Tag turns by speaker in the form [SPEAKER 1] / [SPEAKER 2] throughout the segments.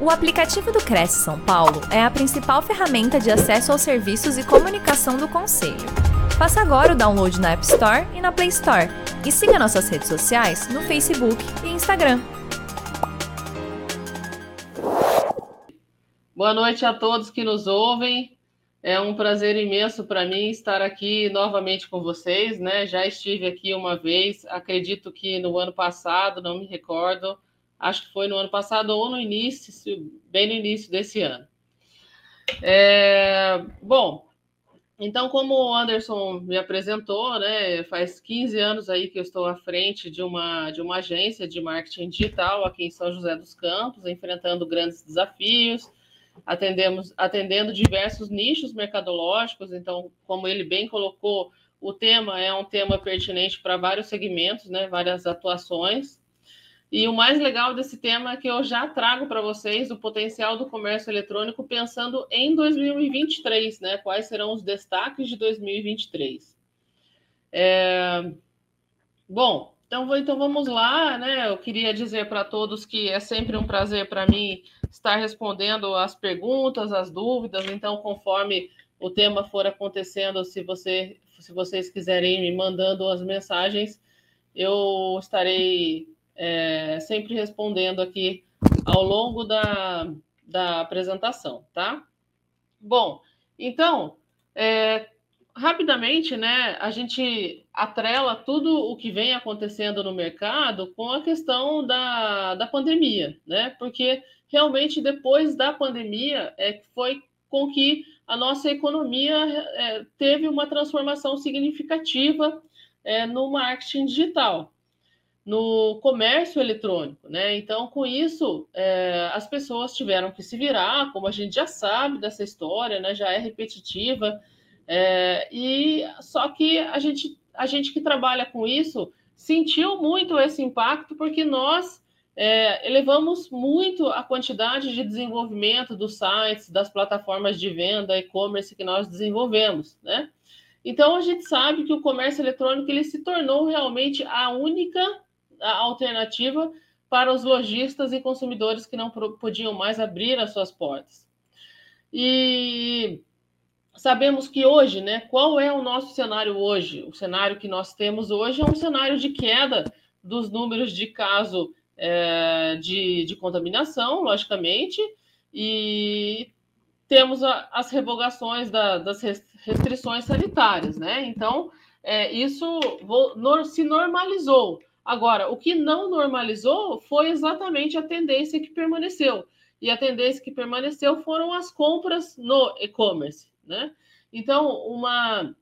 [SPEAKER 1] O aplicativo do Cresce São Paulo é a principal ferramenta de acesso aos serviços e comunicação do Conselho. Faça agora o download na App Store e na Play Store. E siga nossas redes sociais no Facebook e Instagram.
[SPEAKER 2] Boa noite a todos que nos ouvem. É um prazer imenso para mim estar aqui novamente com vocês, né? Já estive aqui uma vez, acredito que no ano passado, não me recordo, acho que foi no ano passado ou no início, bem no início desse ano. É, bom, então, como o Anderson me apresentou, né, faz 15 anos aí que eu estou à frente de uma, de uma agência de marketing digital aqui em São José dos Campos, enfrentando grandes desafios, atendemos, atendendo diversos nichos mercadológicos. Então, como ele bem colocou, o tema é um tema pertinente para vários segmentos, né, várias atuações. E o mais legal desse tema é que eu já trago para vocês o potencial do comércio eletrônico pensando em 2023, né? Quais serão os destaques de 2023? É... Bom, então, então vamos lá, né? Eu queria dizer para todos que é sempre um prazer para mim estar respondendo as perguntas, as dúvidas. Então, conforme o tema for acontecendo, se, você, se vocês quiserem me mandando as mensagens, eu estarei é, sempre respondendo aqui ao longo da, da apresentação, tá? Bom, então, é, rapidamente, né, a gente atrela tudo o que vem acontecendo no mercado com a questão da, da pandemia, né? Porque realmente depois da pandemia é, foi com que a nossa economia é, teve uma transformação significativa é, no marketing digital no comércio eletrônico, né? Então, com isso, é, as pessoas tiveram que se virar, como a gente já sabe dessa história, né? Já é repetitiva, é, e só que a gente, a gente que trabalha com isso sentiu muito esse impacto porque nós é, elevamos muito a quantidade de desenvolvimento dos sites, das plataformas de venda, e-commerce que nós desenvolvemos, né? Então a gente sabe que o comércio eletrônico ele se tornou realmente a única alternativa para os lojistas e consumidores que não podiam mais abrir as suas portas. E sabemos que hoje, né, qual é o nosso cenário hoje? O cenário que nós temos hoje é um cenário de queda dos números de caso é, de, de contaminação, logicamente, e temos a, as revogações da, das restrições sanitárias, né? Então, é, isso se normalizou. Agora, o que não normalizou foi exatamente a tendência que permaneceu. E a tendência que permaneceu foram as compras no e-commerce, né? Então, uma,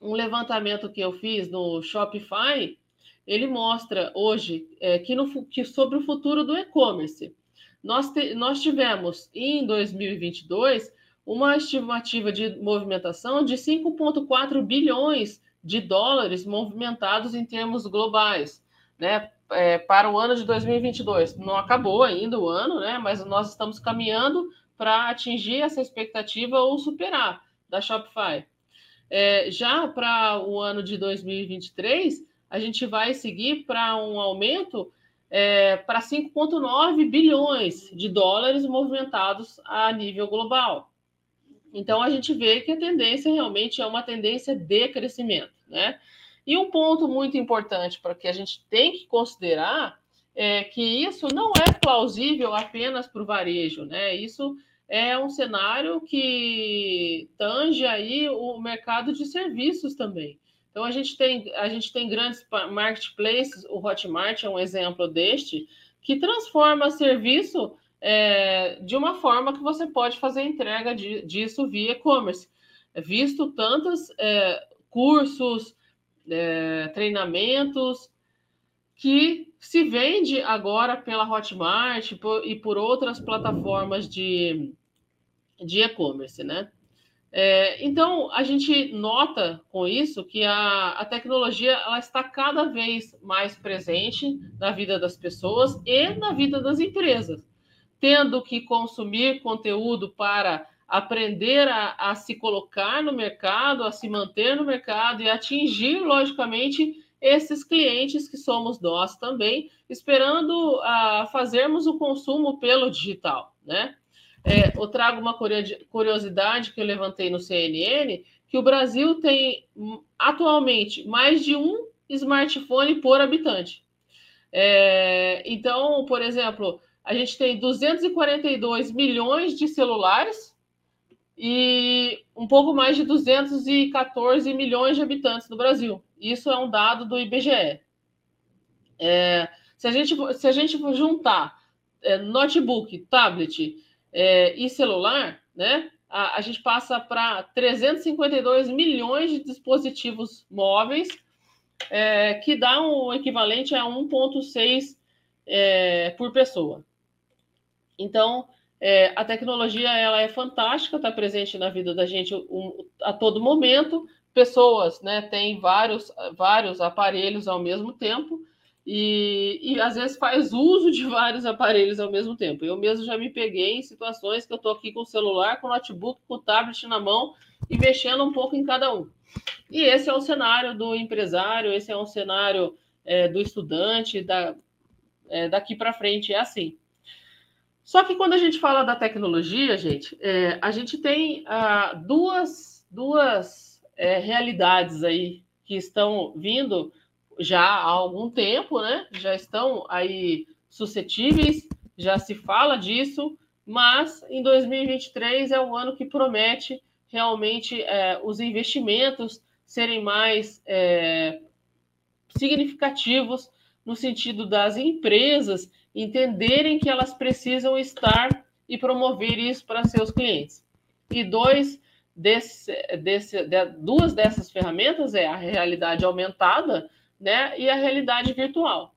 [SPEAKER 2] um levantamento que eu fiz no Shopify, ele mostra hoje é, que, no, que sobre o futuro do e-commerce. Nós, nós tivemos em 2022 uma estimativa de movimentação de 5,4 bilhões de dólares movimentados em termos globais né, é, para o ano de 2022. Não acabou ainda o ano, né, mas nós estamos caminhando para atingir essa expectativa ou superar da Shopify. É, já para o ano de 2023, a gente vai seguir para um aumento é, para 5,9 bilhões de dólares movimentados a nível global. Então, a gente vê que a tendência realmente é uma tendência de crescimento, né? E um ponto muito importante para que a gente tem que considerar é que isso não é plausível apenas para o varejo, né? Isso é um cenário que tange aí o mercado de serviços também. Então a gente tem a gente tem grandes marketplaces, o Hotmart é um exemplo deste, que transforma serviço é, de uma forma que você pode fazer entrega de, disso via e-commerce. Visto tantos é, cursos, é, treinamentos que se vende agora pela Hotmart e por outras plataformas de, e-commerce, né? É, então, a gente nota com isso que a, a tecnologia ela está cada vez mais presente na vida das pessoas e na vida das empresas, tendo que consumir conteúdo para aprender a, a, se colocar no mercado, a se manter no mercado e atingir, logicamente, esses clientes que somos nós também, esperando a fazermos o consumo pelo digital. né? É, eu trago uma curiosidade que eu levantei no CNN, que o Brasil tem hum, atualmente mais de um smartphone por habitante. É, então, por exemplo, a gente tem 242 milhões de celulares e um pouco mais de 214 milhões de habitantes no Brasil. Isso é um dado do IBGE. É, se, a gente, se a gente juntar é, notebook, tablet é, e celular, né, a, a gente passa para 352 milhões de dispositivos móveis, é, que dá um equivalente a 1,6 é, por pessoa. Então, é, a tecnologia ela é fantástica, está presente na vida da gente um, a todo momento. Pessoas né, têm vários, vários aparelhos ao mesmo tempo e, e às vezes faz uso de vários aparelhos ao mesmo tempo. Eu mesmo já me peguei em situações que eu estou aqui com o celular, com o notebook, com o tablet na mão e mexendo um pouco em cada um. E esse é o cenário do empresário, esse é um cenário é, do estudante, da, é, daqui para frente é assim. Só que quando a gente fala da tecnologia, gente, é, a gente tem ah, duas, duas é, realidades aí que estão vindo já há algum tempo, né? Já estão aí suscetíveis, já se fala disso, mas em 2023 é o ano que promete realmente é, os investimentos serem mais é, significativos no sentido das empresas entenderem que elas precisam estar e promover isso para seus clientes. E dois desse, desse, de, duas dessas ferramentas é a realidade aumentada né, e a realidade virtual.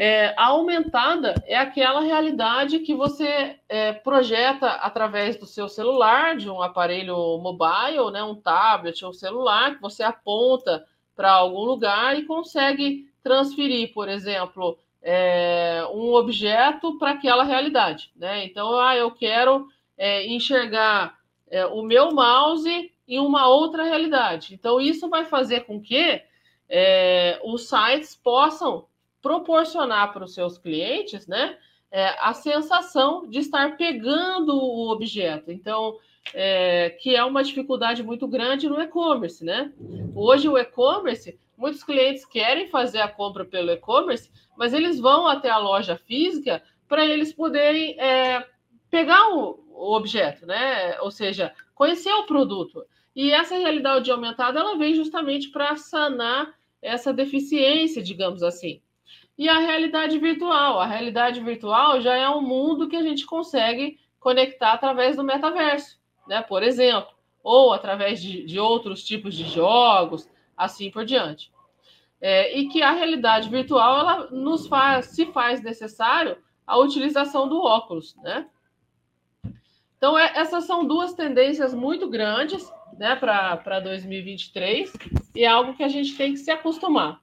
[SPEAKER 2] É, a aumentada é aquela realidade que você é, projeta através do seu celular, de um aparelho mobile, né, um tablet ou celular, que você aponta para algum lugar e consegue transferir, por exemplo, é, um objeto para aquela realidade. Né? Então, ah, eu quero é, enxergar é, o meu mouse em uma outra realidade. Então, isso vai fazer com que é, os sites possam proporcionar para os seus clientes, né, é, a sensação de estar pegando o objeto. Então, é, que é uma dificuldade muito grande no e-commerce, né? Hoje o e-commerce, muitos clientes querem fazer a compra pelo e-commerce, mas eles vão até a loja física para eles poderem é, pegar o, o objeto, né? Ou seja, conhecer o produto. E essa realidade aumentada ela vem justamente para sanar essa deficiência, digamos assim. E a realidade virtual. A realidade virtual já é um mundo que a gente consegue conectar através do metaverso, né? Por exemplo, ou através de, de outros tipos de jogos, assim por diante. É, e que a realidade virtual ela nos faz, se faz necessário a utilização do óculos, né? Então, é, essas são duas tendências muito grandes né, para 2023 e é algo que a gente tem que se acostumar.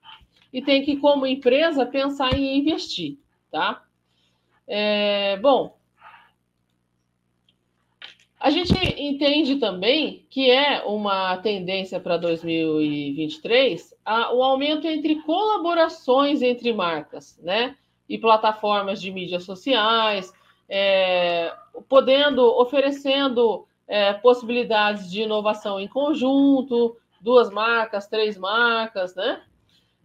[SPEAKER 2] E tem que, como empresa, pensar em investir, tá? É, bom, a gente entende também que é uma tendência para 2023 a, o aumento entre colaborações entre marcas, né? E plataformas de mídias sociais, é, podendo, oferecendo é, possibilidades de inovação em conjunto, duas marcas, três marcas, né?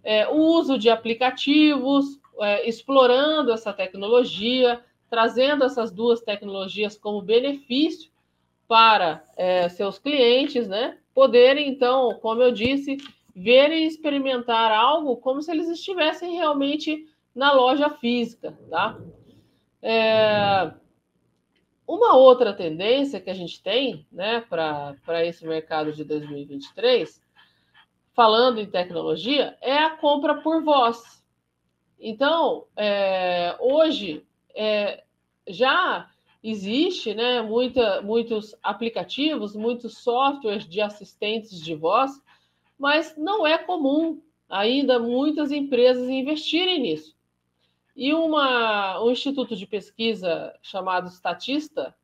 [SPEAKER 2] É, o uso de aplicativos, é, explorando essa tecnologia, trazendo essas duas tecnologias como benefício para é, seus clientes, né? Poderem, então, como eu disse, ver e experimentar algo como se eles estivessem realmente na loja física, tá? É, uma outra tendência que a gente tem né, para esse mercado de 2023, falando em tecnologia, é a compra por voz. Então, é, hoje é, já existe né, muita, muitos aplicativos, muitos softwares de assistentes de voz, mas não é comum ainda muitas empresas investirem nisso. E uma, um instituto de pesquisa chamado Statista,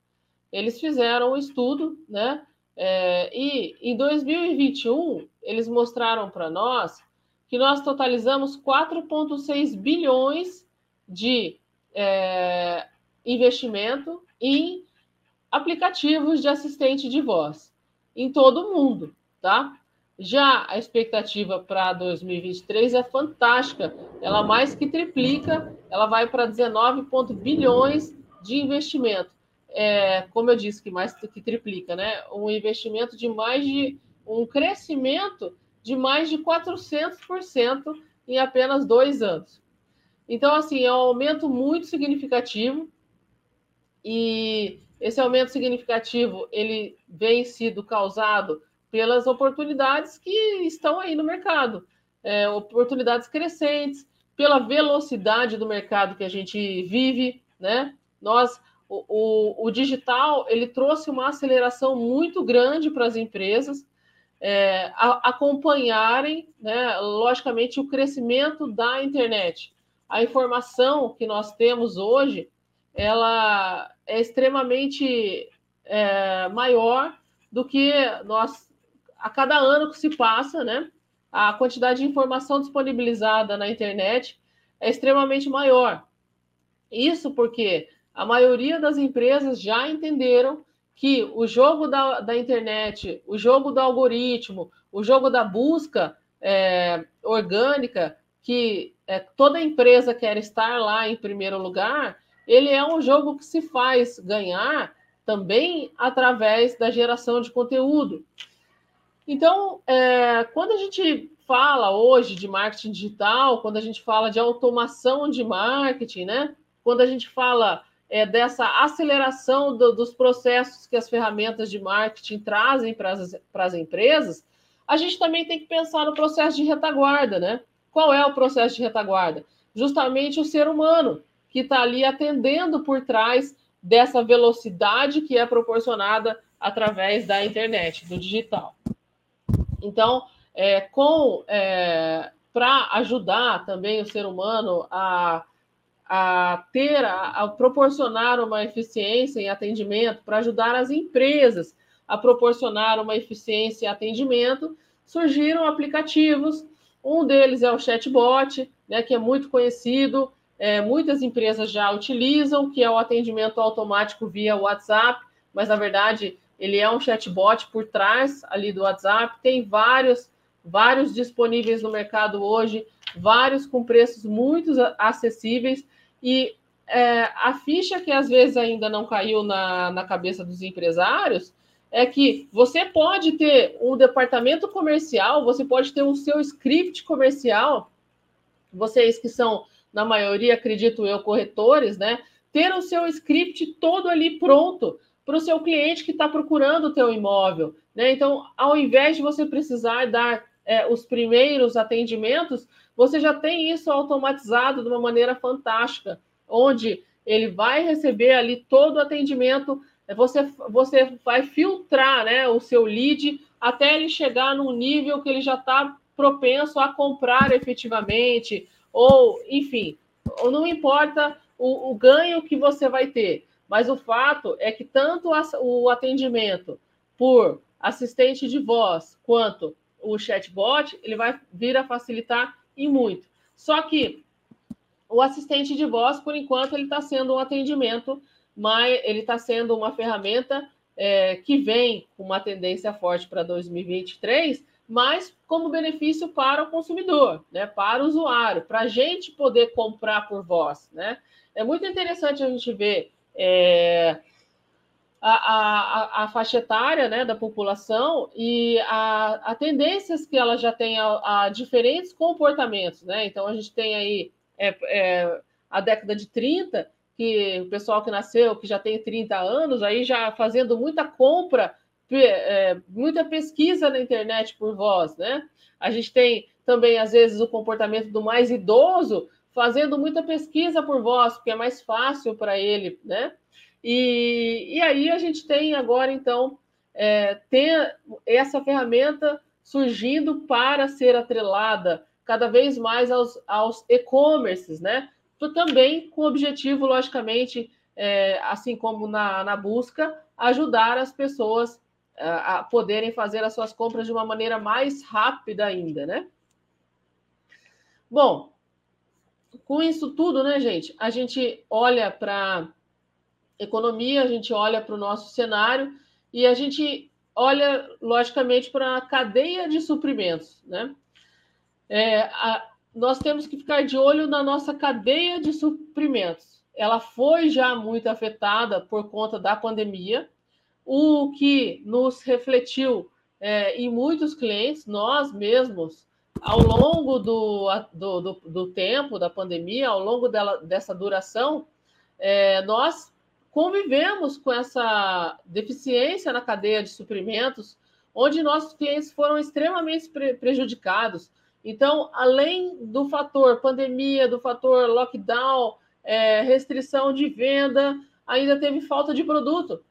[SPEAKER 2] eles fizeram um estudo, né? É, e em 2021, eles mostraram para nós que nós totalizamos 4,6 bilhões de é, investimento em aplicativos de assistente de voz em todo o mundo, tá? Já a expectativa para 2023 é fantástica. Ela mais que triplica, ela vai para 19 bilhões de investimento. É, como eu disse, que mais que triplica, né? Um investimento de mais de um crescimento de mais de 400% em apenas dois anos. Então, assim, é um aumento muito significativo e esse aumento significativo ele vem sido causado pelas oportunidades que estão aí no mercado, é, oportunidades crescentes, pela velocidade do mercado que a gente vive, né? Nós, o, o, o digital, ele trouxe uma aceleração muito grande para as empresas é, a, acompanharem, né, logicamente, o crescimento da internet. A informação que nós temos hoje, ela é extremamente é, maior do que nós a cada ano que se passa, né, a quantidade de informação disponibilizada na internet é extremamente maior. Isso porque a maioria das empresas já entenderam que o jogo da, da internet, o jogo do algoritmo, o jogo da busca é, orgânica, que é, toda empresa quer estar lá em primeiro lugar, ele é um jogo que se faz ganhar também através da geração de conteúdo. Então, é, quando a gente fala hoje de marketing digital, quando a gente fala de automação de marketing, né? Quando a gente fala é, dessa aceleração do, dos processos que as ferramentas de marketing trazem para as empresas, a gente também tem que pensar no processo de retaguarda, né? Qual é o processo de retaguarda? Justamente o ser humano que está ali atendendo por trás dessa velocidade que é proporcionada através da internet, do digital. Então, é, com é, para ajudar também o ser humano a, a ter, a, a proporcionar uma eficiência em atendimento, para ajudar as empresas a proporcionar uma eficiência em atendimento, surgiram aplicativos. Um deles é o chatbot, né, que é muito conhecido, é, muitas empresas já utilizam, que é o atendimento automático via WhatsApp, mas na verdade ele é um chatbot por trás ali do WhatsApp, tem vários, vários disponíveis no mercado hoje, vários com preços muito acessíveis, e é, a ficha que às vezes ainda não caiu na, na cabeça dos empresários é que você pode ter um departamento comercial, você pode ter o seu script comercial, vocês que são, na maioria, acredito eu, corretores, né? Ter o seu script todo ali pronto para o seu cliente que está procurando o teu imóvel. Né? Então, ao invés de você precisar dar é, os primeiros atendimentos, você já tem isso automatizado de uma maneira fantástica, onde ele vai receber ali todo o atendimento, você, você vai filtrar né, o seu lead até ele chegar num nível que ele já está propenso a comprar efetivamente, ou enfim, não importa o, o ganho que você vai ter, mas o fato é que tanto o atendimento por assistente de voz quanto o chatbot, ele vai vir a facilitar e muito. Só que o assistente de voz, por enquanto, ele está sendo um atendimento, mas ele está sendo uma ferramenta é, que vem com uma tendência forte para 2023, mas como benefício para o consumidor, né, para o usuário, para a gente poder comprar por voz. Né? É muito interessante a gente ver é, a, a, a, faixa etária né, da população e a, a tendências que ela já tem a, a, diferentes comportamentos. Né? Então, a gente tem aí é, é, a década de 30, que o pessoal que nasceu, que já tem 30 anos, aí já fazendo muita compra, é, muita pesquisa na internet por voz. Né? A gente tem também, às vezes, o comportamento do mais idoso, fazendo muita pesquisa por voz, porque é mais fácil para ele, né? E, e aí a gente tem agora, então, é, ter essa ferramenta surgindo para ser atrelada cada vez mais aos, aos e-commerces, né? Também com o objetivo, logicamente, é, assim como na, na busca, ajudar as pessoas é, a poderem fazer as suas compras de uma maneira mais rápida ainda, né? Bom, com isso tudo, né, gente? A gente olha para economia, a gente olha para o nosso cenário e a gente olha, logicamente, para a cadeia de suprimentos. Né? É, a, nós temos que ficar de olho na nossa cadeia de suprimentos. Ela foi já muito afetada por conta da pandemia, o que nos refletiu é, em muitos clientes, nós mesmos, ao longo do, do, do, do tempo da pandemia, ao longo dela, dessa duração, é, nós convivemos com essa deficiência na cadeia de suprimentos, onde nossos clientes foram extremamente pre prejudicados. Então, além do fator pandemia, do fator lockdown, é, restrição de venda, ainda teve falta de produto.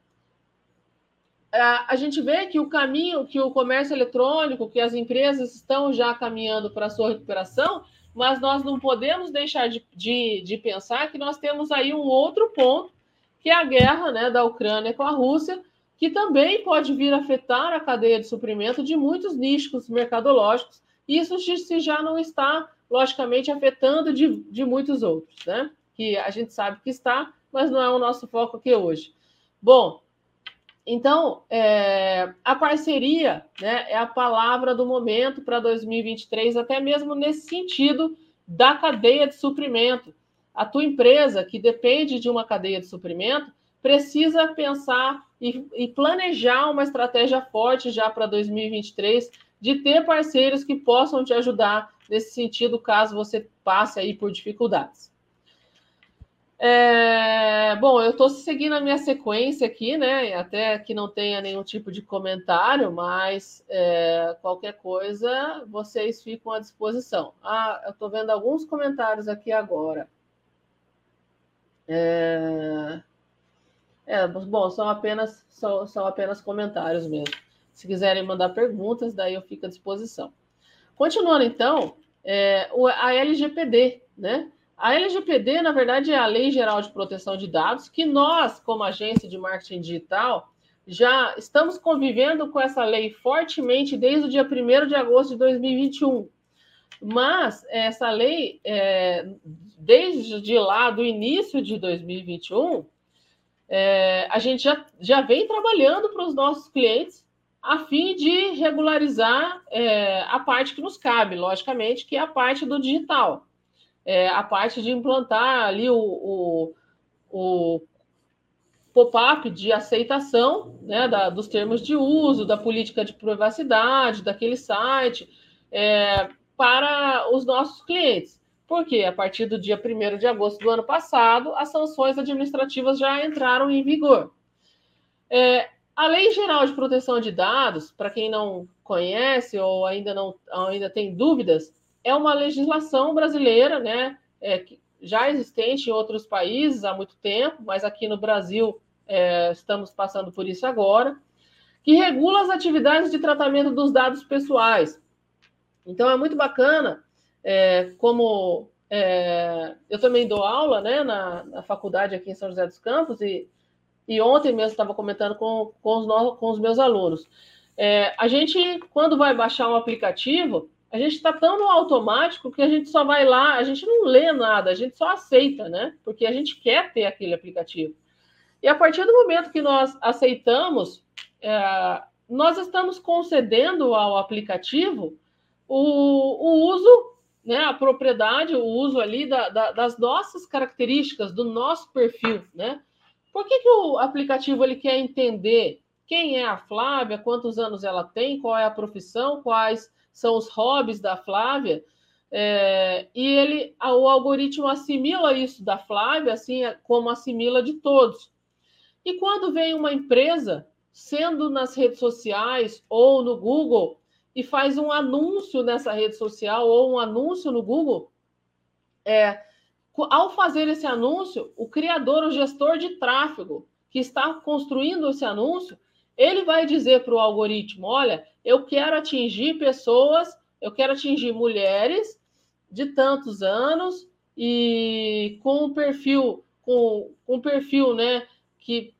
[SPEAKER 2] É, a gente vê que o caminho, que o comércio eletrônico, que as empresas estão já caminhando para a sua recuperação, mas nós não podemos deixar de, de, de pensar que nós temos aí um outro ponto que é a guerra né, da Ucrânia com a Rússia, que também pode vir afetar a cadeia de suprimento de muitos nichos mercadológicos. Isso se já não está, logicamente, afetando de, de muitos outros, né? Que a gente sabe que está, mas não é o nosso foco aqui hoje. Bom, então, é, a parceria né, é a palavra do momento para 2023, até mesmo nesse sentido da cadeia de suprimento a tua empresa, que depende de uma cadeia de suprimento, precisa pensar e, e planejar uma estratégia forte já para 2023 de ter parceiros que possam te ajudar nesse sentido, caso você passe aí por dificuldades. É, bom, eu estou seguindo a minha sequência aqui, né? Até que não tenha nenhum tipo de comentário, mas é, qualquer coisa vocês ficam à disposição. Ah, eu estou vendo alguns comentários aqui agora. É... é... bom, são apenas, são, são apenas comentários mesmo. Se quiserem mandar perguntas, daí eu fico à disposição. Continuando, então, é, a LGPD, né? A LGPD, na verdade, é a Lei Geral de Proteção de Dados, que nós, como agência de marketing digital, já estamos convivendo com essa lei fortemente desde o dia 1 de agosto de 2021. Mas essa lei, é, desde lá do início de 2021, é, a gente já, já vem trabalhando para os nossos clientes a fim de regularizar é, a parte que nos cabe, logicamente, que é a parte do digital. É, a parte de implantar ali o, o, o pop-up de aceitação né, da, dos termos de uso, da política de privacidade, daquele site. É, para os nossos clientes. Porque a partir do dia 1 de agosto do ano passado, as sanções administrativas já entraram em vigor. É, a Lei Geral de Proteção de Dados, para quem não conhece ou ainda não ainda tem dúvidas, é uma legislação brasileira, né, é, já existente em outros países há muito tempo, mas aqui no Brasil é, estamos passando por isso agora, que regula as atividades de tratamento dos dados pessoais, então é muito bacana, é, como é, eu também dou aula né, na, na, faculdade aqui em São José dos Campos, e, e ontem mesmo estava comentando com, com, os, com os meus alunos. É, a gente, quando vai baixar um aplicativo, a gente está tão no automático que a gente só vai lá, a gente não lê nada, a gente só aceita, né? Porque a gente quer ter aquele aplicativo. E a partir do momento que nós aceitamos, é, nós estamos concedendo ao aplicativo o, o uso, né, a propriedade, o uso ali da, da, das nossas características, do nosso perfil, né? Por que, que o aplicativo ele quer entender quem é a Flávia, quantos anos ela tem, qual é a profissão, quais são os hobbies da Flávia, é, e ele, o algoritmo assimila isso da Flávia, assim como assimila de todos. E quando vem uma empresa, sendo nas redes sociais ou no Google, e faz um anúncio nessa rede social ou um anúncio no Google, é, ao fazer esse anúncio, o criador, o gestor de tráfego que está construindo esse anúncio, ele vai dizer para o algoritmo: olha, eu quero atingir pessoas, eu quero atingir mulheres de tantos anos e com um perfil, com um perfil, né, que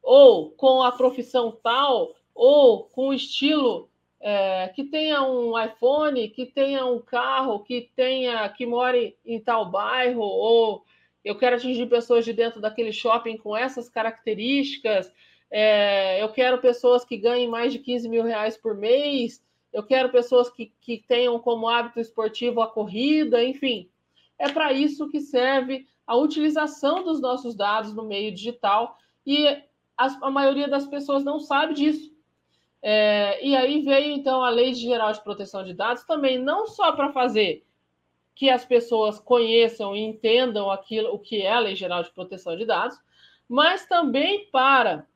[SPEAKER 2] ou com a profissão tal, ou com o estilo é, que tenha um iPhone, que tenha um carro, que tenha que more em tal bairro ou eu quero atingir pessoas de dentro daquele shopping com essas características, é, eu quero pessoas que ganhem mais de 15 mil reais por mês, eu quero pessoas que, que tenham como hábito esportivo a corrida, enfim. É para isso que serve a utilização dos nossos dados no meio digital e a, a maioria das pessoas não sabe disso. É, e aí veio então a Lei Geral de Proteção de Dados também, não só para fazer que as pessoas conheçam e entendam aquilo, o que é a Lei Geral de Proteção de Dados, mas também para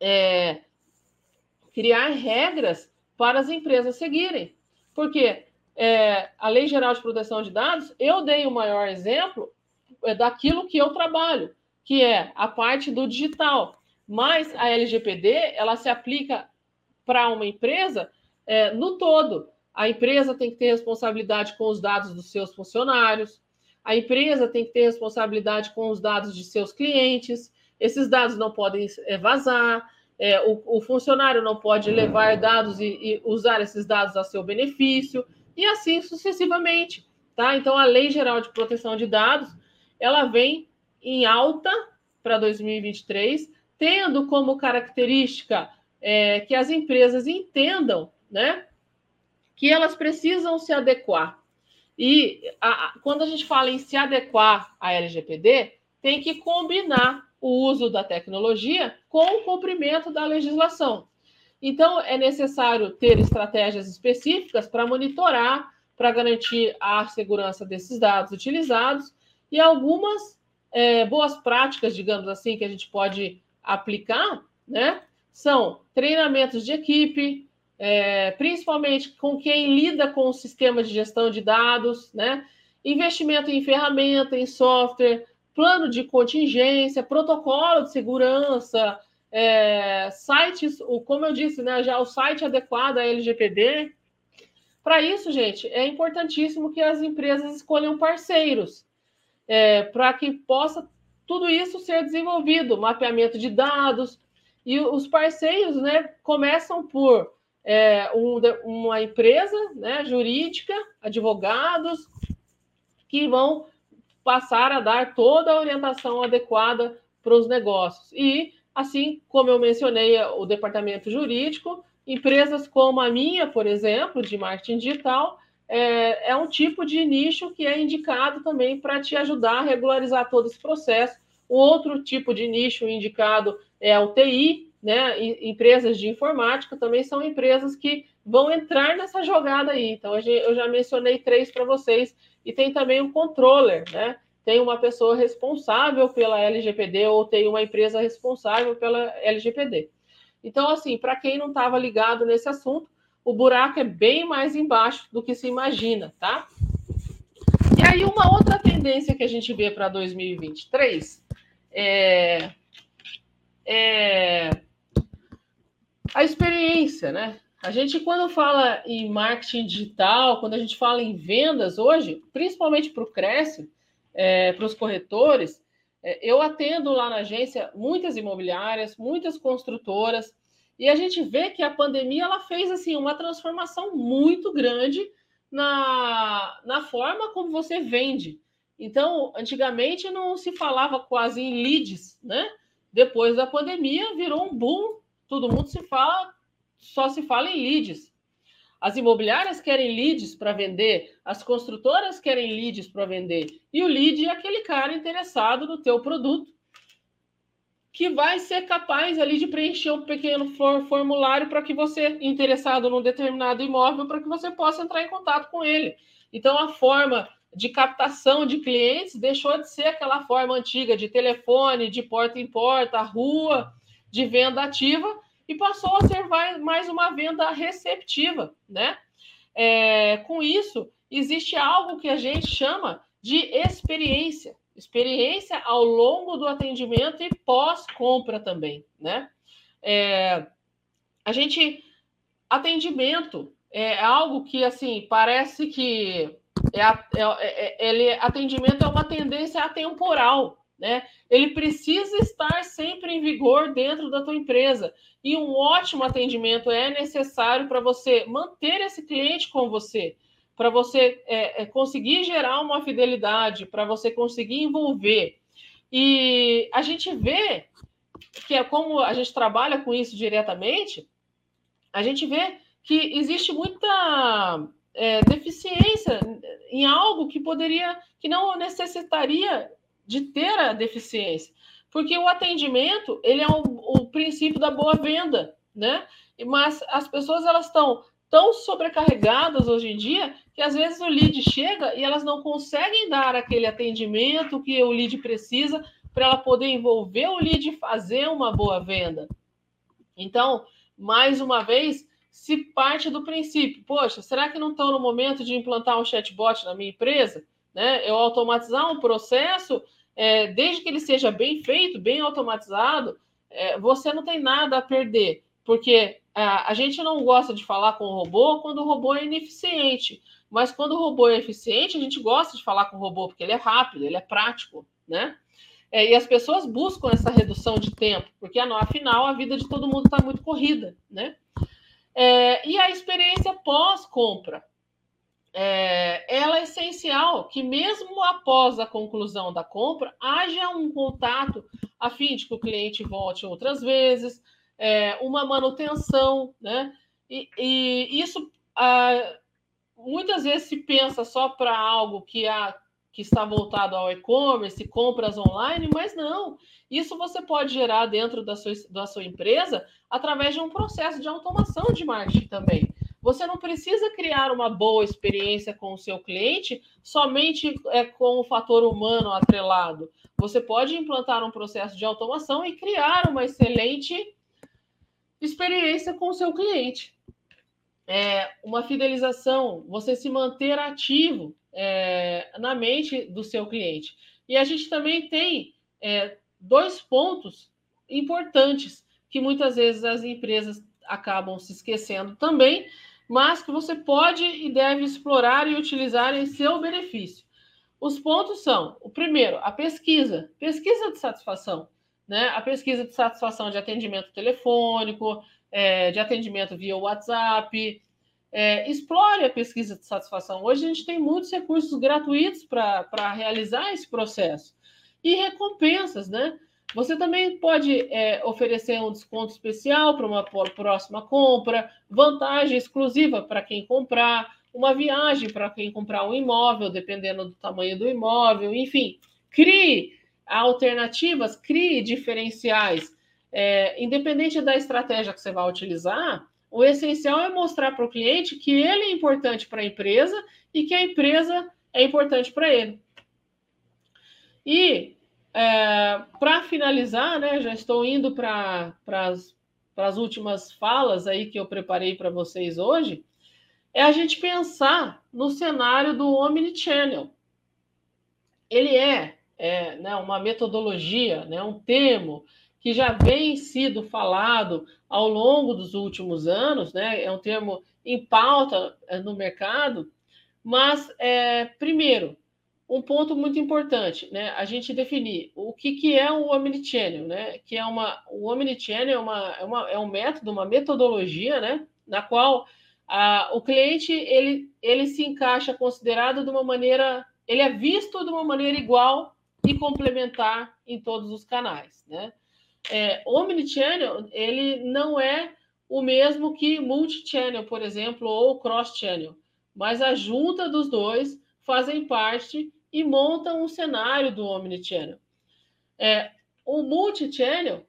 [SPEAKER 2] é, criar regras para as empresas seguirem. Porque é, a Lei Geral de Proteção de Dados, eu dei o maior exemplo é, daquilo que eu trabalho, que é a parte do digital. Mas a LGPD, ela se aplica para uma empresa é, no todo. A empresa tem que ter responsabilidade com os dados dos seus funcionários, a empresa tem que ter responsabilidade com os dados de seus clientes, esses dados não podem é, vazar, é, o, o, funcionário não pode levar dados e, e, usar esses dados a seu benefício, e assim sucessivamente. Tá? Então, a Lei Geral de Proteção de Dados ela vem em alta para 2023, tendo como característica é, que as empresas entendam né, que elas precisam se adequar. E a, quando a gente fala em se adequar à LGPD, tem que combinar o uso da tecnologia com o cumprimento da legislação. Então, é necessário ter estratégias específicas para monitorar, para garantir a segurança desses dados utilizados e algumas é, boas práticas, digamos assim, que a gente pode aplicar, né? São treinamentos de equipe, é, principalmente com quem lida com o sistema de gestão de dados, né? Investimento em ferramenta, em software, plano de contingência, protocolo de segurança, é, sites, o, como eu disse, né, já o site adequado à LGPD. Para isso, gente, é importantíssimo que as empresas escolham parceiros é, para que possa tudo isso ser desenvolvido, mapeamento de dados, e os parceiros né, começam por é, um, uma empresa né, jurídica, advogados, que vão passar a dar toda a orientação adequada para os negócios. E, assim como eu mencionei o departamento jurídico, empresas como a minha, por exemplo, de marketing digital, é, é um tipo de nicho que é indicado também para te ajudar a regularizar todo esse processo. O outro tipo de nicho indicado é o TI, né? empresas de informática também são empresas que vão entrar nessa jogada aí. Então, eu já mencionei três para vocês, e tem também o controller, né? Tem uma pessoa responsável pela LGPD ou tem uma empresa responsável pela LGPD. Então, assim, para quem não estava ligado nesse assunto, o buraco é bem mais embaixo do que se imagina, tá? E aí, uma outra tendência que a gente vê para 2023 é, é a experiência, né? A gente, quando fala em marketing digital, quando a gente fala em vendas hoje, principalmente para o Cresce, é, para os corretores, é, eu atendo lá na agência muitas imobiliárias, muitas construtoras, e a gente vê que a pandemia ela fez assim uma transformação muito grande na, na forma como você vende. Então, antigamente não se falava quase em leads, né? Depois da pandemia virou um boom, todo mundo se fala, só se fala em leads. As imobiliárias querem leads para vender, as construtoras querem leads para vender. E o lead é aquele cara interessado no teu produto que vai ser capaz ali de preencher um pequeno formulário para que você, interessado num determinado imóvel, para que você possa entrar em contato com ele. Então, a forma de captação de clientes deixou de ser aquela forma antiga de telefone, de porta em porta, rua, de venda ativa, e passou a ser mais uma venda receptiva, né? É, com isso, existe algo que a gente chama de experiência experiência ao longo do atendimento e pós-compra também, né? É, a gente atendimento é algo que assim parece que é, é, é, ele atendimento é uma tendência atemporal, né? Ele precisa estar sempre em vigor dentro da tua empresa e um ótimo atendimento é necessário para você manter esse cliente com você, para você é, é, conseguir gerar uma fidelidade, para você conseguir envolver. E a gente vê que é como a gente trabalha com isso diretamente, a gente vê que existe muita é, deficiência em algo que poderia, que não necessitaria de ter a deficiência, porque o atendimento ele é o, o princípio da boa venda, né? Mas as pessoas elas estão tão sobrecarregadas hoje em dia que às vezes o lead chega e elas não conseguem dar aquele atendimento que o lead precisa para ela poder envolver o lead e fazer uma boa venda. Então, mais uma vez, se parte do princípio, poxa, será que não estou no momento de implantar um chatbot na minha empresa? Né? Eu automatizar um processo, é, desde que ele seja bem feito, bem automatizado, é, você não tem nada a perder, porque a, a gente não gosta de falar com o robô quando o robô é ineficiente, mas quando o robô é eficiente, a gente gosta de falar com o robô porque ele é rápido, ele é prático, né? É, e as pessoas buscam essa redução de tempo, porque afinal a vida de todo mundo está muito corrida, né? É, e a experiência pós-compra. É, ela é essencial que, mesmo após a conclusão da compra, haja um contato a fim de que o cliente volte outras vezes, é, uma manutenção, né? E, e isso ah, muitas vezes se pensa só para algo que, a, que está voltado ao e-commerce, compras online, mas não. Isso você pode gerar dentro da sua, da sua empresa através de um processo de automação de marketing também. Você não precisa criar uma boa experiência com o seu cliente somente é, com o fator humano atrelado. Você pode implantar um processo de automação e criar uma excelente experiência com o seu cliente. É, uma fidelização, você se manter ativo é, na mente do seu cliente. E a gente também tem é, dois pontos importantes que muitas vezes as empresas acabam se esquecendo também, mas que você pode e deve explorar e utilizar em seu benefício. Os pontos são: o primeiro, a pesquisa, pesquisa de satisfação, né? A pesquisa de satisfação de atendimento telefônico, é, de atendimento via WhatsApp. É, explore a pesquisa de satisfação. Hoje a gente tem muitos recursos gratuitos para realizar esse processo. E recompensas, né? Você também pode é, oferecer um desconto especial para uma próxima compra, vantagem exclusiva para quem comprar, uma viagem para quem comprar um imóvel, dependendo do tamanho do imóvel, enfim. Crie alternativas, crie diferenciais. É, independente da estratégia que você vai utilizar, o essencial é mostrar para o cliente que ele é importante para a empresa e que a empresa é importante para ele. E é, para finalizar, né, já estou indo para as últimas falas aí que eu preparei para vocês hoje, é a gente pensar no cenário do Omnichannel. Ele é, é né, uma metodologia, né, um termo que já vem sido falado ao longo dos últimos anos, né, é um termo em pauta é, no mercado, mas, é, primeiro, um ponto muito importante, né? A gente definir o que, que é o omnichannel, né? Que é uma o omnichannel é, uma, é, uma, é um método, uma metodologia, né? Na qual a, o cliente ele, ele se encaixa considerado de uma maneira, ele é visto de uma maneira igual e complementar em todos os canais, né? É, omnichannel ele não é o mesmo que multichannel, por exemplo, ou cross-channel, mas a junta dos dois fazem parte e montam um cenário do Omnichannel. É, o Multichannel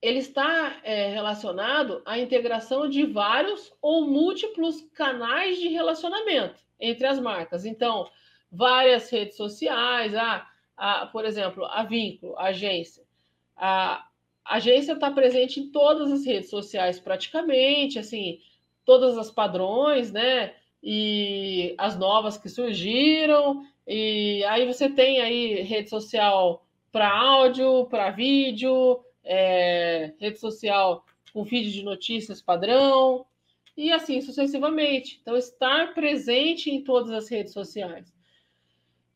[SPEAKER 2] ele está é, relacionado à integração de vários ou múltiplos canais de relacionamento entre as marcas. Então, várias redes sociais, a, a, por exemplo, a Vínculo, a agência. A, a agência está presente em todas as redes sociais praticamente, assim, todas as padrões, né? E as novas que surgiram, e aí você tem aí rede social para áudio, para vídeo, é, rede social com feed de notícias padrão, e assim sucessivamente. Então, estar presente em todas as redes sociais.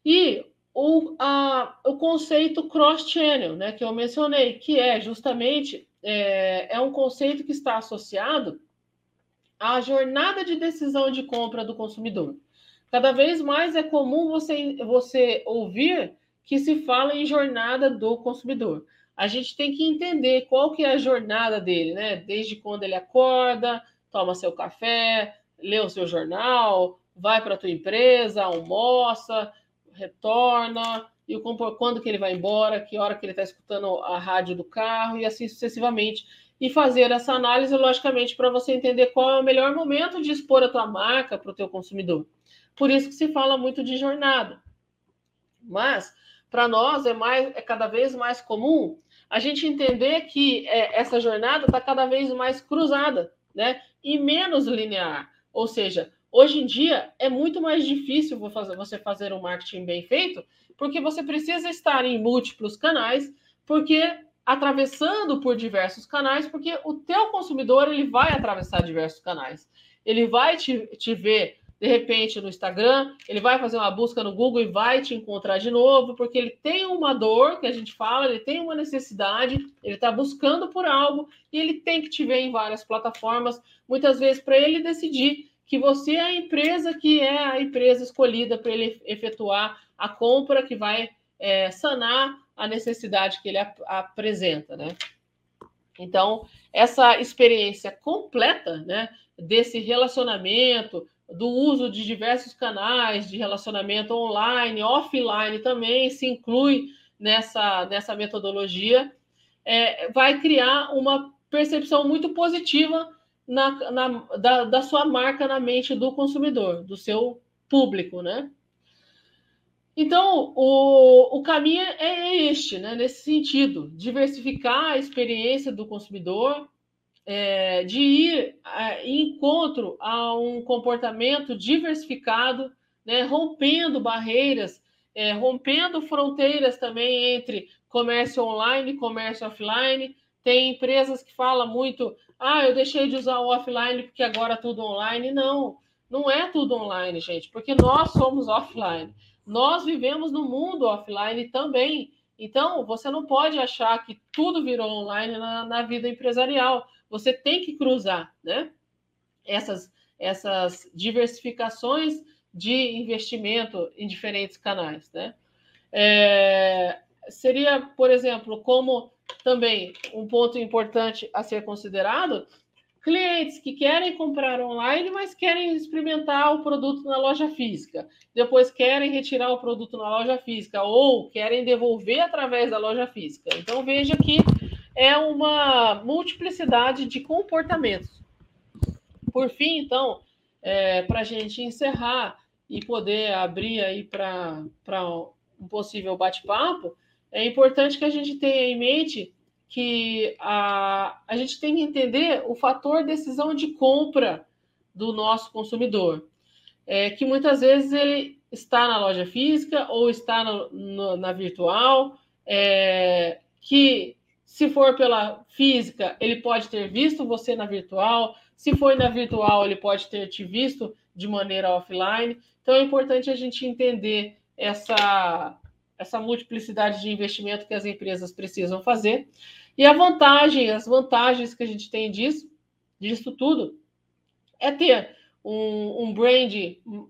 [SPEAKER 2] E o, a, o conceito cross-channel, né, que eu mencionei, que é justamente é, é um conceito que está associado à jornada de decisão de compra do consumidor. Cada vez mais é comum você, você ouvir que se fala em jornada do consumidor. A gente tem que entender qual que é a jornada dele, né? Desde quando ele acorda, toma seu café, lê o seu jornal, vai para a tua empresa, almoça, retorna, e quando que ele vai embora, que hora que ele está escutando a rádio do carro, e assim sucessivamente. E fazer essa análise, logicamente, para você entender qual é o melhor momento de expor a tua marca para o teu consumidor. Por isso que se fala muito de jornada. Mas, para nós, é, mais, é cada vez mais comum a gente entender que é, essa jornada está cada vez mais cruzada, né? E menos linear. Ou seja, Hoje em dia é muito mais difícil você fazer um marketing bem feito, porque você precisa estar em múltiplos canais, porque atravessando por diversos canais, porque o teu consumidor ele vai atravessar diversos canais. Ele vai te, te ver de repente no Instagram, ele vai fazer uma busca no Google e vai te encontrar de novo, porque ele tem uma dor que a gente fala, ele tem uma necessidade, ele está buscando por algo e ele tem que te ver em várias plataformas, muitas vezes para ele decidir que você é a empresa que é a empresa escolhida para ele efetuar a compra que vai é, sanar a necessidade que ele ap apresenta, né? Então, essa experiência completa, né, desse relacionamento, do uso de diversos canais de relacionamento online, offline também se inclui nessa, nessa metodologia, é, vai criar uma percepção muito positiva na, na da, da sua marca na mente do consumidor, do seu público, né? Então, o, o caminho é este, né? nesse sentido, diversificar a experiência do consumidor, é, de ir é, em encontro a um comportamento diversificado, né? rompendo barreiras, é, rompendo fronteiras também entre comércio online e comércio offline. Tem empresas que falam muito ah, eu deixei de usar o offline porque agora é tudo online. Não, não é tudo online, gente, porque nós somos offline. Nós vivemos no mundo offline também. Então, você não pode achar que tudo virou online na, na vida empresarial. Você tem que cruzar, né? Essas, essas diversificações de investimento em diferentes canais, né? É, seria, por exemplo, como também um ponto importante a ser considerado: clientes que querem comprar online, mas querem experimentar o produto na loja física, depois querem retirar o produto na loja física ou querem devolver através da loja física. Então veja que é uma multiplicidade de comportamentos. Por fim, então, é, para a gente encerrar e poder abrir aí para um possível bate-papo, é importante que a gente tenha em mente que a, a gente tem que entender o fator decisão de compra do nosso consumidor, é, que muitas vezes ele está na loja física ou está no, no, na virtual, é, que se for pela física, ele pode ter visto você na virtual, se for na virtual, ele pode ter te visto de maneira offline. Então é importante a gente entender essa, essa multiplicidade de investimento que as empresas precisam fazer. E a vantagem, as vantagens que a gente tem disso, disso tudo, é ter um, um brand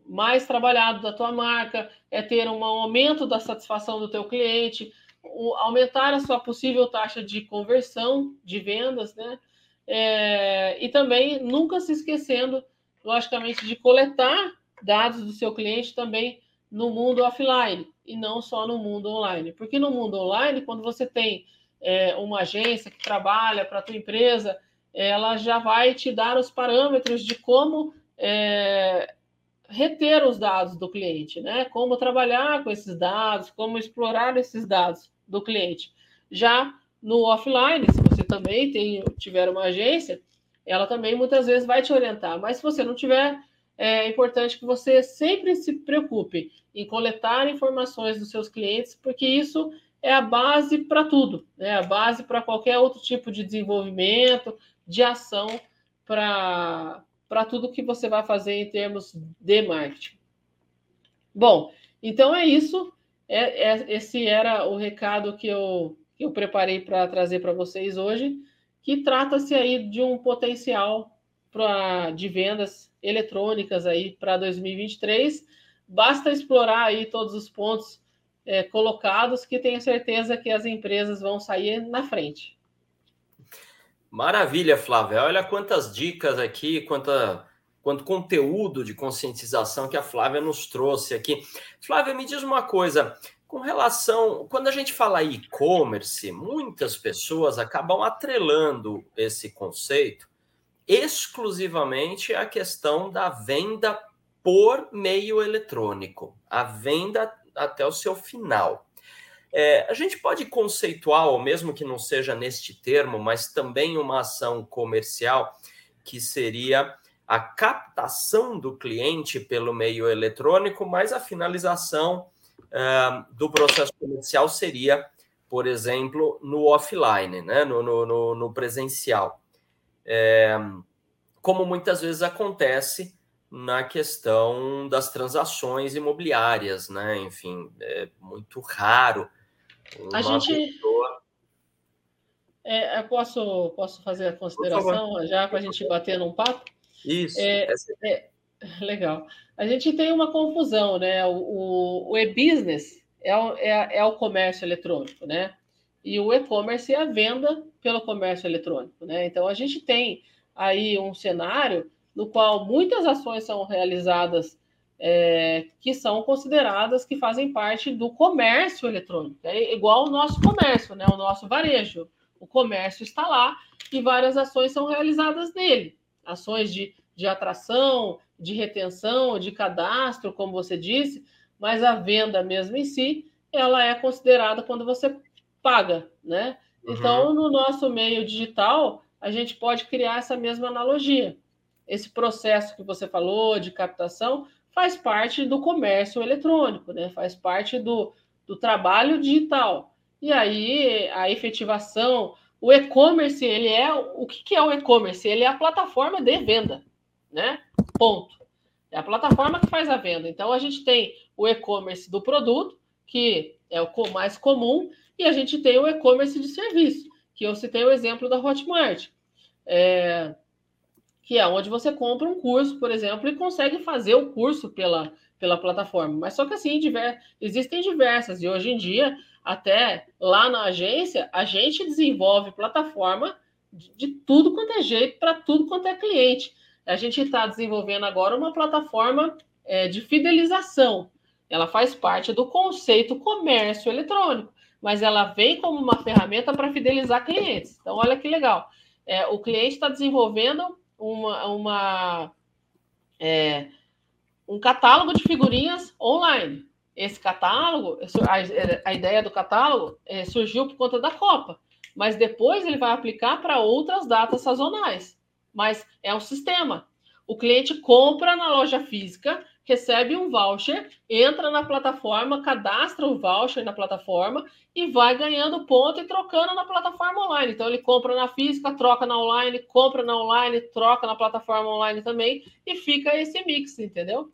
[SPEAKER 2] mais trabalhado da tua marca, é ter um aumento da satisfação do teu cliente, um, aumentar a sua possível taxa de conversão de vendas, né? É, e também nunca se esquecendo, logicamente, de coletar dados do seu cliente também no mundo offline e não só no mundo online. Porque no mundo online, quando você tem é, uma agência que trabalha para a tua empresa, ela já vai te dar os parâmetros de como é, reter os dados do cliente, né? Como trabalhar com esses dados, como explorar esses dados do cliente. Já no offline, se você também tem, tiver uma agência, ela também muitas vezes vai te orientar. Mas se você não tiver, é importante que você sempre se preocupe em coletar informações dos seus clientes, porque isso é a base para tudo, é a base para qualquer outro tipo de desenvolvimento, de ação, para tudo que você vai fazer em termos de marketing. Bom, então é isso. É, é, esse era o recado que eu, que eu preparei para trazer para vocês hoje, que trata-se aí de um potencial pra, de vendas eletrônicas aí para 2023 basta explorar aí todos os pontos é, colocados que tenho certeza que as empresas vão sair na frente.
[SPEAKER 3] Maravilha, Flávia. Olha quantas dicas aqui, quanta, quanto conteúdo de conscientização que a Flávia nos trouxe aqui. Flávia, me diz uma coisa. Com relação, quando a gente fala e-commerce, muitas pessoas acabam atrelando esse conceito exclusivamente à questão da venda por meio eletrônico, a venda até o seu final. É, a gente pode conceituar, ou mesmo que não seja neste termo, mas também uma ação comercial que seria a captação do cliente pelo meio eletrônico, mas a finalização uh, do processo comercial seria, por exemplo, no offline, né? no, no, no presencial. É, como muitas vezes acontece na questão das transações imobiliárias, né? Enfim, é muito raro.
[SPEAKER 2] A gente. Pessoa... É, posso, posso fazer a consideração já para a gente bater num papo?
[SPEAKER 3] Isso.
[SPEAKER 2] É, é, legal. A gente tem uma confusão, né? O, o, o e-business é o, é, é o comércio eletrônico, né? E o e-commerce é a venda pelo comércio eletrônico, né? Então a gente tem aí um cenário no qual muitas ações são realizadas é, que são consideradas que fazem parte do comércio eletrônico. É igual o nosso comércio, né? o nosso varejo. O comércio está lá e várias ações são realizadas nele. Ações de, de atração, de retenção, de cadastro, como você disse, mas a venda mesmo em si, ela é considerada quando você paga, né? Uhum. Então, no nosso meio digital, a gente pode criar essa mesma analogia esse processo que você falou de captação faz parte do comércio eletrônico, né? faz parte do, do trabalho digital. E aí a efetivação, o e-commerce, ele é o que, que é o e-commerce? Ele é a plataforma de venda, né? Ponto. É a plataforma que faz a venda. Então a gente tem o e-commerce do produto, que é o mais comum, e a gente tem o e-commerce de serviço, que eu citei o exemplo da Hotmart. É, que é onde você compra um curso, por exemplo, e consegue fazer o curso pela, pela plataforma. Mas só que assim, diver, existem diversas, e hoje em dia, até lá na agência, a gente desenvolve plataforma de, de tudo quanto é jeito, para tudo quanto é cliente. A gente está desenvolvendo agora uma plataforma é, de fidelização. Ela faz parte do conceito comércio eletrônico, mas ela vem como uma ferramenta para fidelizar clientes. Então, olha que legal. É, o cliente está desenvolvendo uma, uma é, um catálogo de figurinhas online. Esse catálogo, a, a ideia do catálogo é, surgiu por conta da Copa, mas depois ele vai aplicar para outras datas sazonais. Mas é um sistema. O cliente compra na loja física, recebe um voucher, entra na plataforma, cadastra o voucher na plataforma e vai ganhando ponto e trocando na plataforma online. Então ele compra na física, troca na online, compra na online, troca na plataforma online também e fica esse mix, entendeu?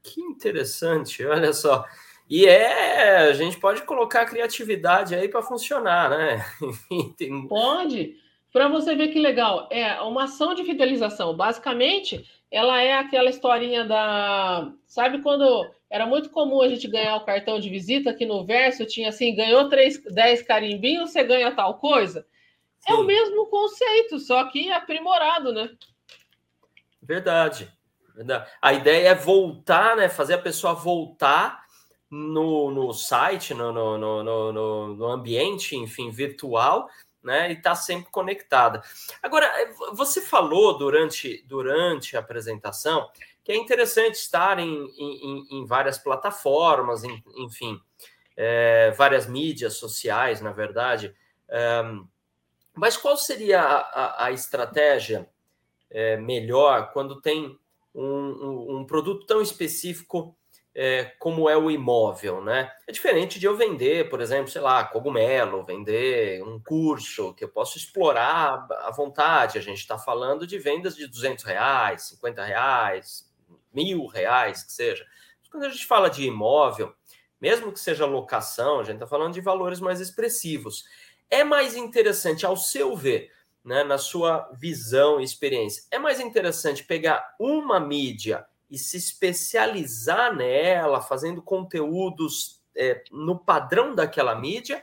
[SPEAKER 3] Que interessante, olha só. E é, a gente pode colocar a criatividade aí para funcionar, né?
[SPEAKER 2] Pode. Para você ver que legal, é uma ação de fidelização. Basicamente, ela é aquela historinha da. Sabe quando era muito comum a gente ganhar o cartão de visita, que no verso tinha assim: ganhou 3, 10 carimbinhos, você ganha tal coisa? Sim. É o mesmo conceito, só que aprimorado, né?
[SPEAKER 3] Verdade. Verdade. A ideia é voltar, né? Fazer a pessoa voltar no, no site, no, no, no, no, no ambiente, enfim, virtual, né? E está sempre conectada. Agora, eh, você falou durante, durante a apresentação que é interessante estar em, em, em várias plataformas, em, enfim, é, várias mídias sociais, na verdade. É, mas qual seria a, a, estratégia é, melhor quando tem um, um, um produto tão específico é, como é o imóvel, né? É diferente de eu vender, por exemplo, sei lá, cogumelo, vender um curso que eu posso explorar à vontade. A gente está falando de vendas de 200 reais, 50 reais, mil reais, que seja. Quando a gente fala de imóvel, mesmo que seja locação, a gente está falando de valores mais expressivos. É mais interessante, ao seu ver, né, na sua visão e experiência, é mais interessante pegar uma mídia e se especializar nela, fazendo conteúdos é, no padrão daquela mídia,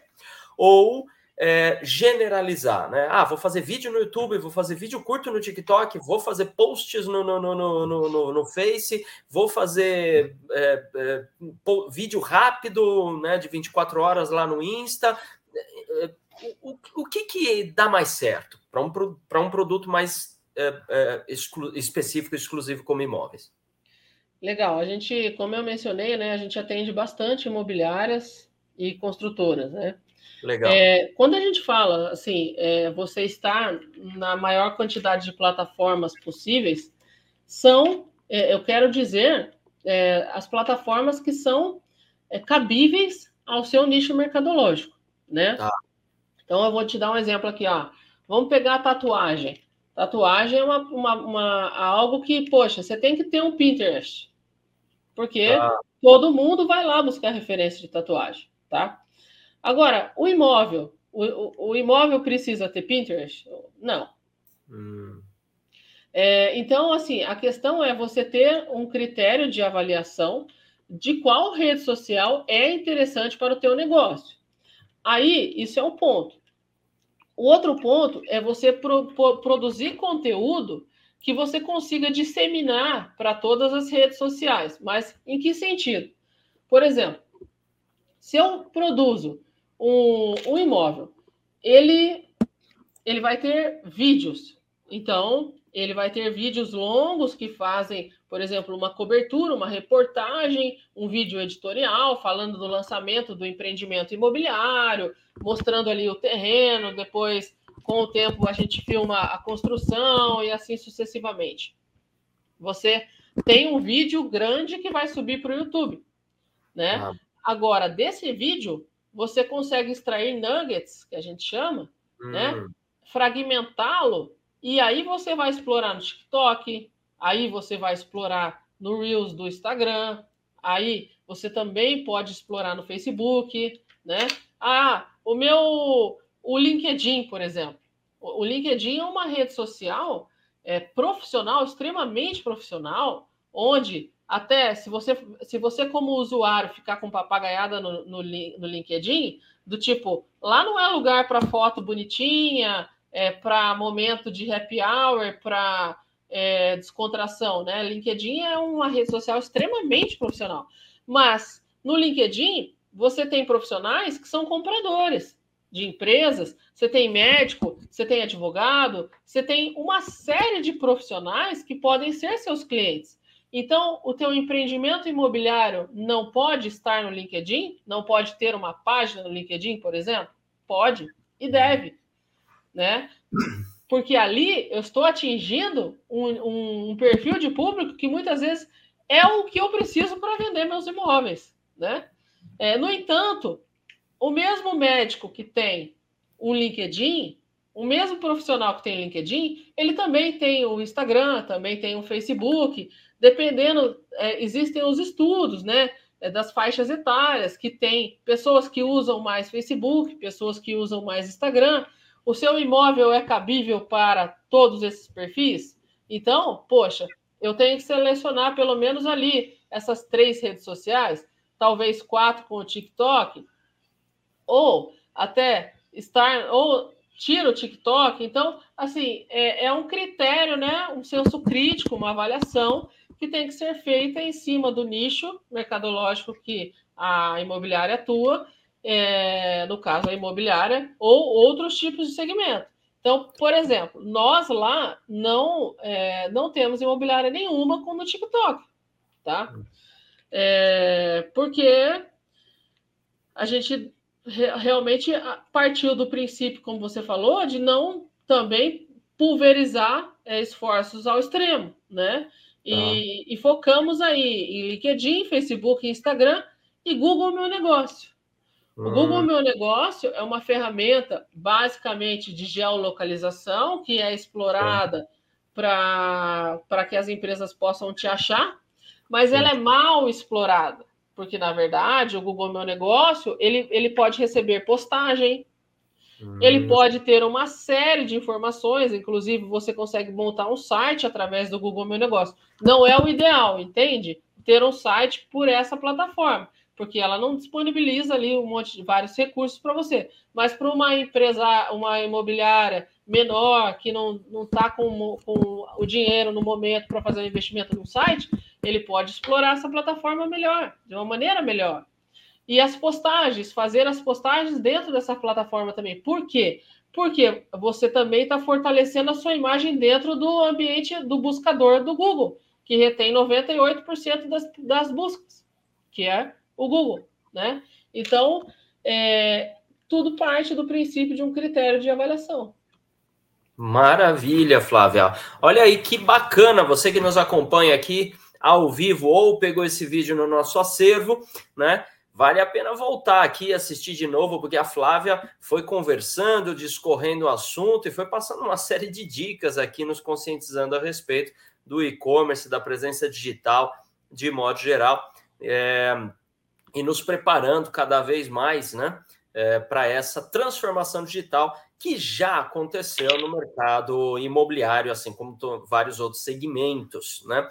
[SPEAKER 3] ou é, generalizar, né? Ah, vou fazer vídeo no YouTube, vou fazer vídeo curto no TikTok, vou fazer posts no, no, no, no, no, no Face, vou fazer é, é, vídeo rápido, né, de 24 horas lá no Insta. É, é, o, o que, que dá mais certo para um, um produto mais é, exclu específico, exclusivo como imóveis?
[SPEAKER 2] Legal, a gente, como eu mencionei, né, a gente atende bastante imobiliárias e construtoras, né?
[SPEAKER 3] Legal.
[SPEAKER 2] É, quando a gente fala assim, é, você está na maior quantidade de plataformas possíveis, são, é, eu quero dizer, é, as plataformas que são é, cabíveis ao seu nicho mercadológico, né? Tá. Então eu vou te dar um exemplo aqui, ó. Vamos pegar a tatuagem. Tatuagem é uma, uma, uma algo que, poxa, você tem que ter um Pinterest, porque tá. todo mundo vai lá buscar referência de tatuagem, tá? Agora, o imóvel, o, o imóvel precisa ter Pinterest? Não. Hum. É, então, assim, a questão é você ter um critério de avaliação de qual rede social é interessante para o teu negócio. Aí, isso é um ponto. O outro ponto é você pro, pro, produzir conteúdo que você consiga disseminar para todas as redes sociais. Mas em que sentido? Por exemplo, se eu produzo um, um imóvel, ele, ele vai ter vídeos. Então, ele vai ter vídeos longos que fazem, por exemplo, uma cobertura, uma reportagem, um vídeo editorial falando do lançamento do empreendimento imobiliário, mostrando ali o terreno, depois, com o tempo, a gente filma a construção e assim sucessivamente. Você tem um vídeo grande que vai subir para o YouTube, né? Ah. Agora, desse vídeo, você consegue extrair nuggets, que a gente chama, né? hum. né? Fragmentá-lo, e aí você vai explorar no TikTok, aí você vai explorar no Reels do Instagram, aí você também pode explorar no Facebook, né? Ah, o meu o LinkedIn, por exemplo. O LinkedIn é uma rede social é, profissional, extremamente profissional, onde até se você, se você como usuário ficar com papagaiada no, no, no LinkedIn, do tipo, lá não é lugar para foto bonitinha, é, para momento de happy hour, para é, descontração, né? LinkedIn é uma rede social extremamente profissional. Mas no LinkedIn, você tem profissionais que são compradores de empresas, você tem médico, você tem advogado, você tem uma série de profissionais que podem ser seus clientes. Então, o teu empreendimento imobiliário não pode estar no LinkedIn? Não pode ter uma página no LinkedIn, por exemplo? Pode e deve, né? Porque ali eu estou atingindo um, um perfil de público que muitas vezes é o que eu preciso para vender meus imóveis, né? É, no entanto, o mesmo médico que tem um LinkedIn, o mesmo profissional que tem LinkedIn, ele também tem o Instagram, também tem o Facebook, dependendo, é, existem os estudos, né? É, das faixas etárias, que tem pessoas que usam mais Facebook, pessoas que usam mais Instagram. O seu imóvel é cabível para todos esses perfis? Então, poxa, eu tenho que selecionar pelo menos ali essas três redes sociais, talvez quatro com o TikTok, ou até estar, ou tira o TikTok. Então, assim, é, é um critério, né? Um senso crítico, uma avaliação que tem que ser feita em cima do nicho mercadológico que a imobiliária atua, é, no caso a imobiliária, ou outros tipos de segmento. Então, por exemplo, nós lá não, é, não temos imobiliária nenhuma como no TikTok, tá? É, porque a gente realmente partiu do princípio, como você falou, de não também pulverizar é, esforços ao extremo, né? E, ah. e, focamos aí em LinkedIn, Facebook, Instagram e Google Meu Negócio. O hum. Google Meu Negócio é uma ferramenta basicamente de geolocalização que é explorada para que as empresas possam te achar, mas ela é mal explorada, porque na verdade o Google Meu Negócio ele, ele pode receber postagem, Hum. Ele pode ter uma série de informações, inclusive você consegue montar um site através do Google Meu Negócio. Não é o ideal, entende? Ter um site por essa plataforma, porque ela não disponibiliza ali um monte de vários recursos para você. Mas para uma empresa, uma imobiliária menor, que não está com, com o dinheiro no momento para fazer um investimento no site, ele pode explorar essa plataforma melhor, de uma maneira melhor. E as postagens, fazer as postagens dentro dessa plataforma também. Por quê? Porque você também está fortalecendo a sua imagem dentro do ambiente do buscador do Google, que retém 98% das, das buscas, que é o Google, né? Então, é, tudo parte do princípio de um critério de avaliação.
[SPEAKER 3] Maravilha, Flávia. Olha aí que bacana você que nos acompanha aqui ao vivo ou pegou esse vídeo no nosso acervo, né? vale a pena voltar aqui e assistir de novo, porque a Flávia foi conversando, discorrendo o assunto e foi passando uma série de dicas aqui, nos conscientizando a respeito do e-commerce, da presença digital de modo geral, é, e nos preparando cada vez mais né, é, para essa transformação digital que já aconteceu no mercado imobiliário, assim como vários outros segmentos. Né?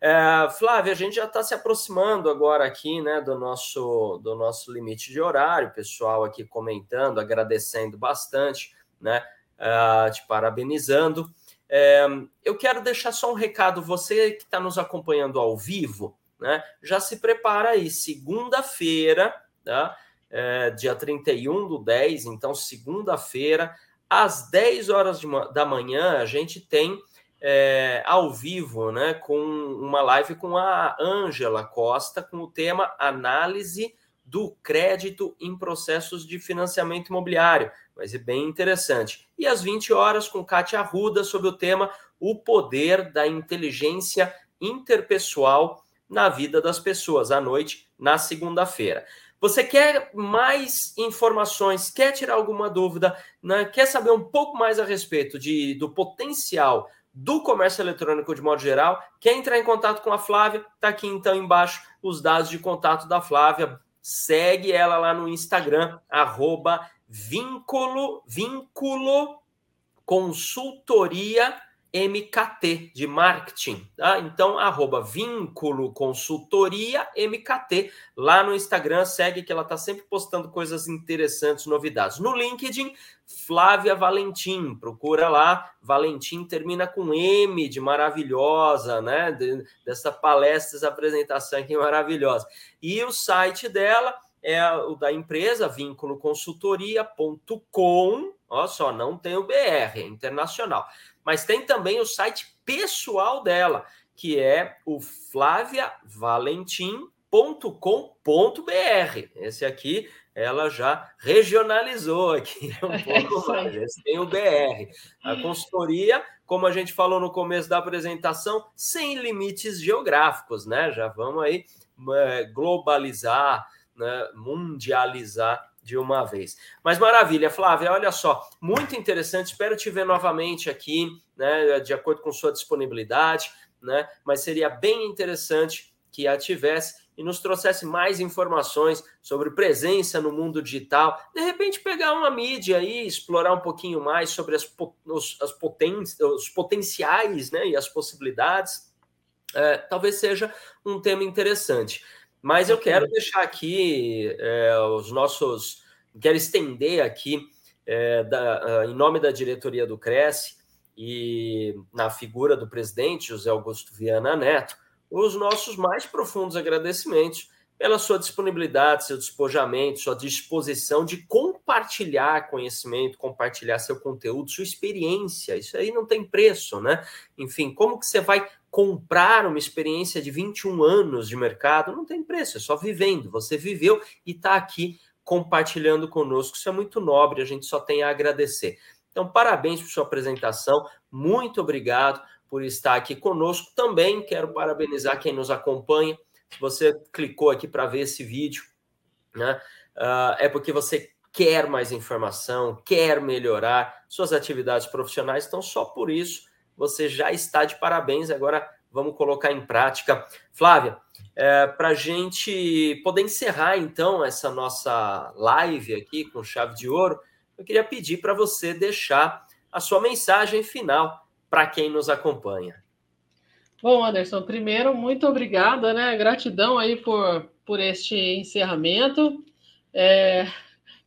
[SPEAKER 3] É, Flávia, a gente já está se aproximando agora aqui né, do, nosso, do nosso limite de horário, pessoal aqui comentando, agradecendo bastante, né, uh, te parabenizando. É, eu quero deixar só um recado, você que está nos acompanhando ao vivo, né, já se prepara aí, segunda-feira, tá, é, dia 31 do 10, então segunda-feira, às 10 horas de, da manhã, a gente tem é, ao vivo, né, com uma live com a Ângela Costa, com o tema Análise do crédito em processos de financiamento imobiliário. Vai ser bem interessante. E às 20 horas, com Kátia Arruda, sobre o tema O Poder da Inteligência Interpessoal na Vida das Pessoas, à noite, na segunda-feira. Você quer mais informações, quer tirar alguma dúvida, né? quer saber um pouco mais a respeito de, do potencial do comércio eletrônico de modo geral. Quer entrar em contato com a Flávia? Tá aqui então embaixo os dados de contato da Flávia. Segue ela lá no Instagram, arroba vínculo, vínculo consultoria MKT de marketing, tá? Então, arroba vínculo consultoria MKT lá no Instagram, segue que ela tá sempre postando coisas interessantes, novidades. No LinkedIn, Flávia Valentim, procura lá, Valentim termina com M de maravilhosa, né? De, dessa palestra, essa apresentação aqui maravilhosa. E o site dela é o da empresa, vínculoconsultoria.com, Olha só, não tem o BR, é internacional. Mas tem também o site pessoal dela, que é o flaviavalentim.com.br. Esse aqui ela já regionalizou aqui um é pouco mais. Esse tem o BR. A consultoria, como a gente falou no começo da apresentação, sem limites geográficos, né? Já vamos aí é, globalizar, né? mundializar de uma vez. Mas maravilha, Flávia, olha só, muito interessante. Espero te ver novamente aqui, né, de acordo com sua disponibilidade, né? Mas seria bem interessante que a tivesse e nos trouxesse mais informações sobre presença no mundo digital. De repente, pegar uma mídia aí, explorar um pouquinho mais sobre as, os, as poten, os potenciais né, e as possibilidades. É, talvez seja um tema interessante. Mas eu quero deixar aqui é, os nossos. Quero estender aqui, é, da, em nome da diretoria do Cresce e na figura do presidente José Augusto Viana Neto, os nossos mais profundos agradecimentos pela sua disponibilidade, seu despojamento, sua disposição de compartilhar conhecimento, compartilhar seu conteúdo, sua experiência. Isso aí não tem preço, né? Enfim, como que você vai comprar uma experiência de 21 anos de mercado não tem preço, é só vivendo. Você viveu e está aqui compartilhando conosco. Isso é muito nobre, a gente só tem a agradecer. Então, parabéns por sua apresentação, muito obrigado por estar aqui conosco. Também quero parabenizar quem nos acompanha. Se você clicou aqui para ver esse vídeo, né, uh, é porque você quer mais informação, quer melhorar suas atividades profissionais. Então, só por isso você já está de parabéns. Agora vamos colocar em prática. Flávia, é, para a gente poder encerrar então essa nossa live aqui com chave de ouro, eu queria pedir para você deixar a sua mensagem final para quem nos acompanha.
[SPEAKER 2] Bom, Anderson, primeiro, muito obrigada, né? Gratidão aí por, por este encerramento. É,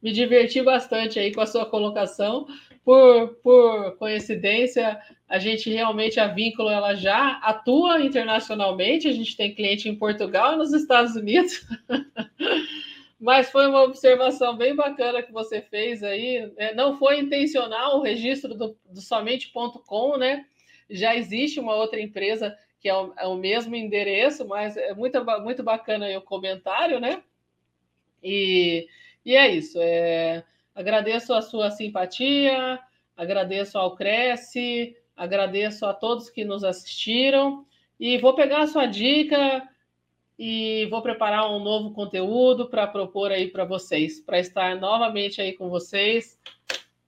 [SPEAKER 2] me diverti bastante aí com a sua colocação. Por, por coincidência, a gente realmente, a Vínculo, ela já atua internacionalmente. A gente tem cliente em Portugal e nos Estados Unidos. Mas foi uma observação bem bacana que você fez aí. Né? Não foi intencional o registro do, do somente.com, né? Já existe uma outra empresa que é o, é o, mesmo endereço, mas é muito, muito bacana aí o comentário, né? E, e é isso. É, agradeço a sua simpatia, agradeço ao Cresce, agradeço a todos que nos assistiram e vou pegar a sua dica e vou preparar um novo conteúdo para propor aí para vocês, para estar novamente aí com vocês,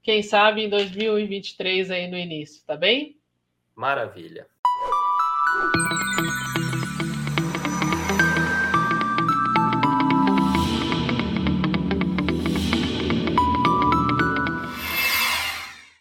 [SPEAKER 2] quem sabe em 2023 aí no início, tá bem?
[SPEAKER 3] Maravilha.